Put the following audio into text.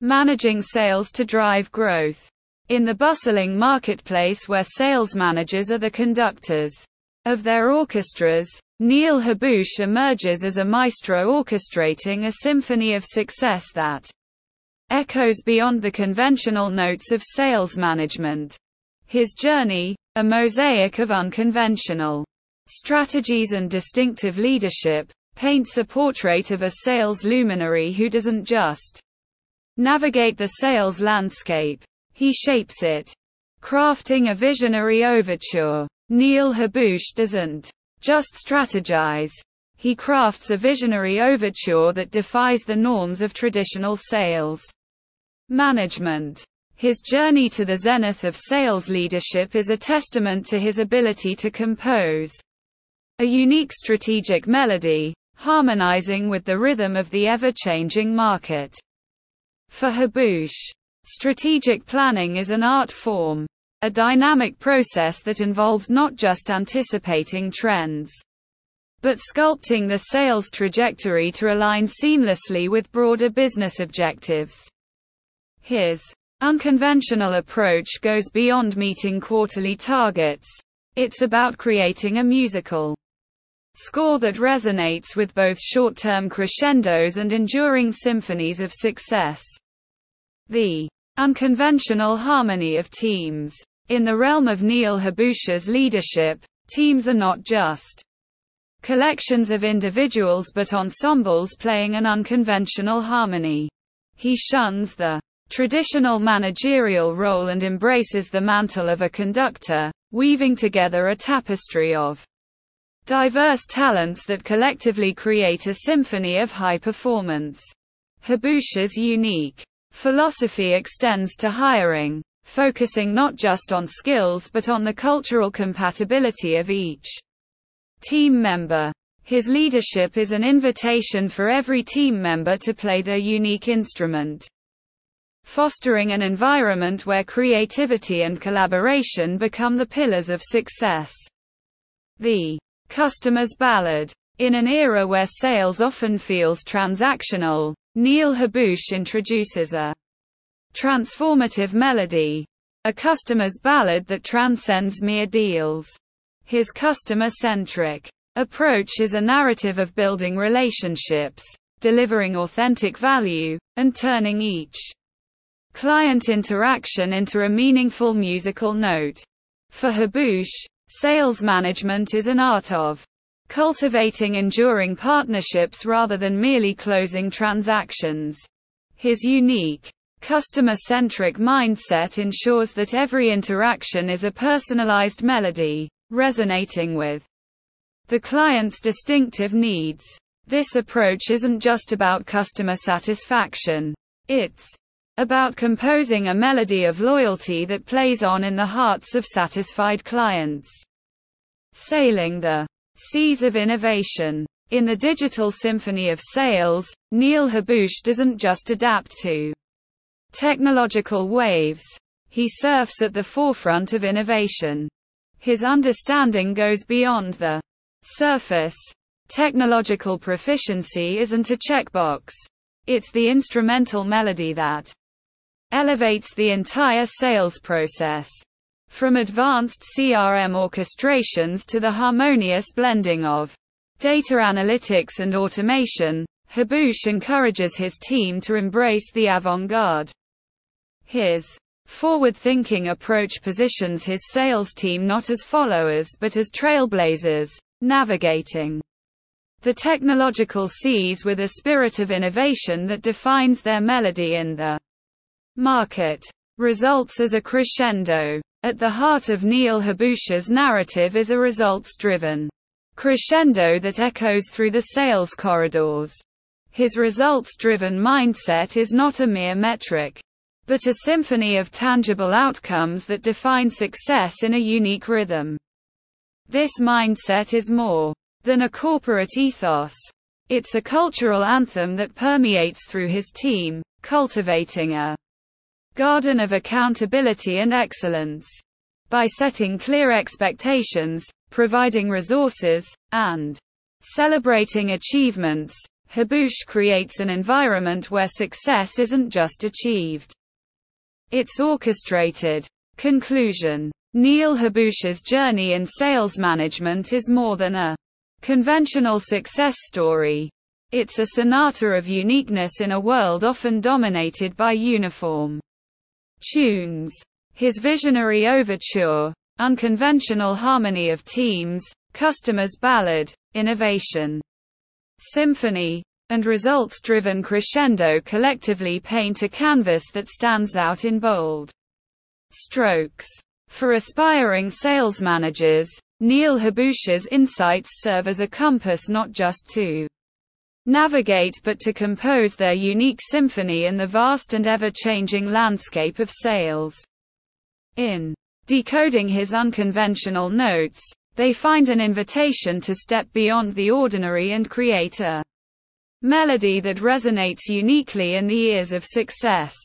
managing sales to drive growth. In the bustling marketplace where sales managers are the conductors of their orchestras, Neil Haboush emerges as a maestro orchestrating a symphony of success that echoes beyond the conventional notes of sales management. His journey, a mosaic of unconventional strategies and distinctive leadership, paints a portrait of a sales luminary who doesn't just navigate the sales landscape, he shapes it. Crafting a visionary overture. Neil Haboush doesn't just strategize. He crafts a visionary overture that defies the norms of traditional sales management. His journey to the zenith of sales leadership is a testament to his ability to compose a unique strategic melody, harmonizing with the rhythm of the ever-changing market. For Haboush, Strategic planning is an art form, a dynamic process that involves not just anticipating trends, but sculpting the sales trajectory to align seamlessly with broader business objectives. His unconventional approach goes beyond meeting quarterly targets. It's about creating a musical score that resonates with both short-term crescendos and enduring symphonies of success. The Unconventional harmony of teams. In the realm of Neil Haboush's leadership, teams are not just collections of individuals but ensembles playing an unconventional harmony. He shuns the traditional managerial role and embraces the mantle of a conductor, weaving together a tapestry of diverse talents that collectively create a symphony of high performance. Haboush's unique Philosophy extends to hiring, focusing not just on skills but on the cultural compatibility of each team member. His leadership is an invitation for every team member to play their unique instrument, fostering an environment where creativity and collaboration become the pillars of success. The customer's ballad. In an era where sales often feels transactional, Neil Haboush introduces a transformative melody, a customer's ballad that transcends mere deals. His customer-centric approach is a narrative of building relationships, delivering authentic value, and turning each client interaction into a meaningful musical note. For Haboush, sales management is an art of cultivating enduring partnerships rather than merely closing transactions. His unique, customer-centric mindset ensures that every interaction is a personalized melody, resonating with the client's distinctive needs. This approach isn't just about customer satisfaction. It's about composing a melody of loyalty that plays on in the hearts of satisfied clients. Sailing the Seas of Innovation. In the digital symphony of sales, Neil Haboush doesn't just adapt to technological waves. He surfs at the forefront of innovation. His understanding goes beyond the surface. Technological proficiency isn't a checkbox. It's the instrumental melody that elevates the entire sales process. From advanced CRM orchestrations to the harmonious blending of data analytics and automation, Haboush encourages his team to embrace the avant-garde. His forward-thinking approach positions his sales team not as followers but as trailblazers, navigating the technological seas with a spirit of innovation that defines their melody in the market. Results as a crescendo. At the heart of Neil Haboush's narrative is a results-driven crescendo that echoes through the sales corridors. His results-driven mindset is not a mere metric, but a symphony of tangible outcomes that define success in a unique rhythm. This mindset is more than a corporate ethos. It's a cultural anthem that permeates through his team, cultivating a garden of accountability and excellence. By setting clear expectations, providing resources, and celebrating achievements, Haboush creates an environment where success isn't just achieved. It's orchestrated. Conclusion Neil Haboush's journey in sales management is more than a conventional success story. It's a sonata of uniqueness in a world often dominated by uniform tunes. His visionary overture, unconventional harmony of teams, customers' ballad, innovation, symphony, and results driven crescendo collectively paint a canvas that stands out in bold strokes. For aspiring sales managers, Neil Haboush's insights serve as a compass not just to navigate but to compose their unique symphony in the vast and ever-changing landscape of sales. In decoding his unconventional notes, they find an invitation to step beyond the ordinary and create a melody that resonates uniquely in the ears of success.